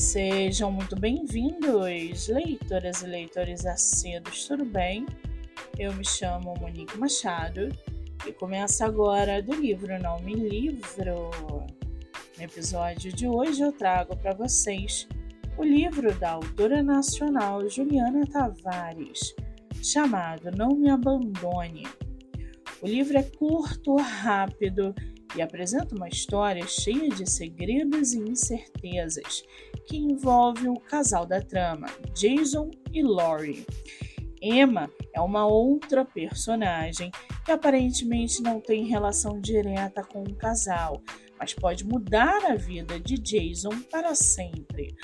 Sejam muito bem-vindos, leitoras e leitores assíduos, tudo bem? Eu me chamo Monique Machado e começo agora do livro Não Me Livro. No episódio de hoje eu trago para vocês o livro da autora nacional Juliana Tavares, chamado Não Me Abandone. O livro é curto, rápido e apresenta uma história cheia de segredos e incertezas que envolve o casal da trama, Jason e Lori. Emma é uma outra personagem que aparentemente não tem relação direta com o casal, mas pode mudar a vida de Jason para sempre.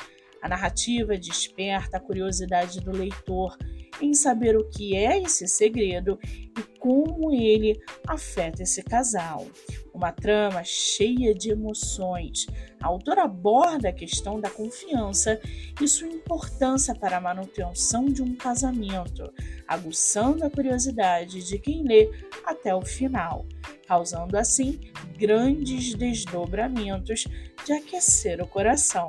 A narrativa desperta a curiosidade do leitor em saber o que é esse segredo e como ele afeta esse casal. Uma trama cheia de emoções. A autora aborda a questão da confiança e sua importância para a manutenção de um casamento, aguçando a curiosidade de quem lê até o final, causando assim grandes desdobramentos de aquecer o coração.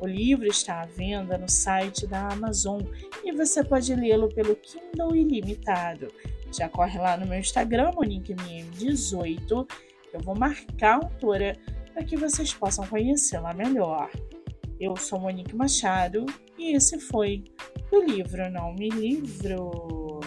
O livro está à venda no site da Amazon e você pode lê-lo pelo Kindle Ilimitado. Já corre lá no meu Instagram, MoniqueMM18, que eu vou marcar a autora para que vocês possam conhecê-la melhor. Eu sou Monique Machado e esse foi o livro Não Me Livro.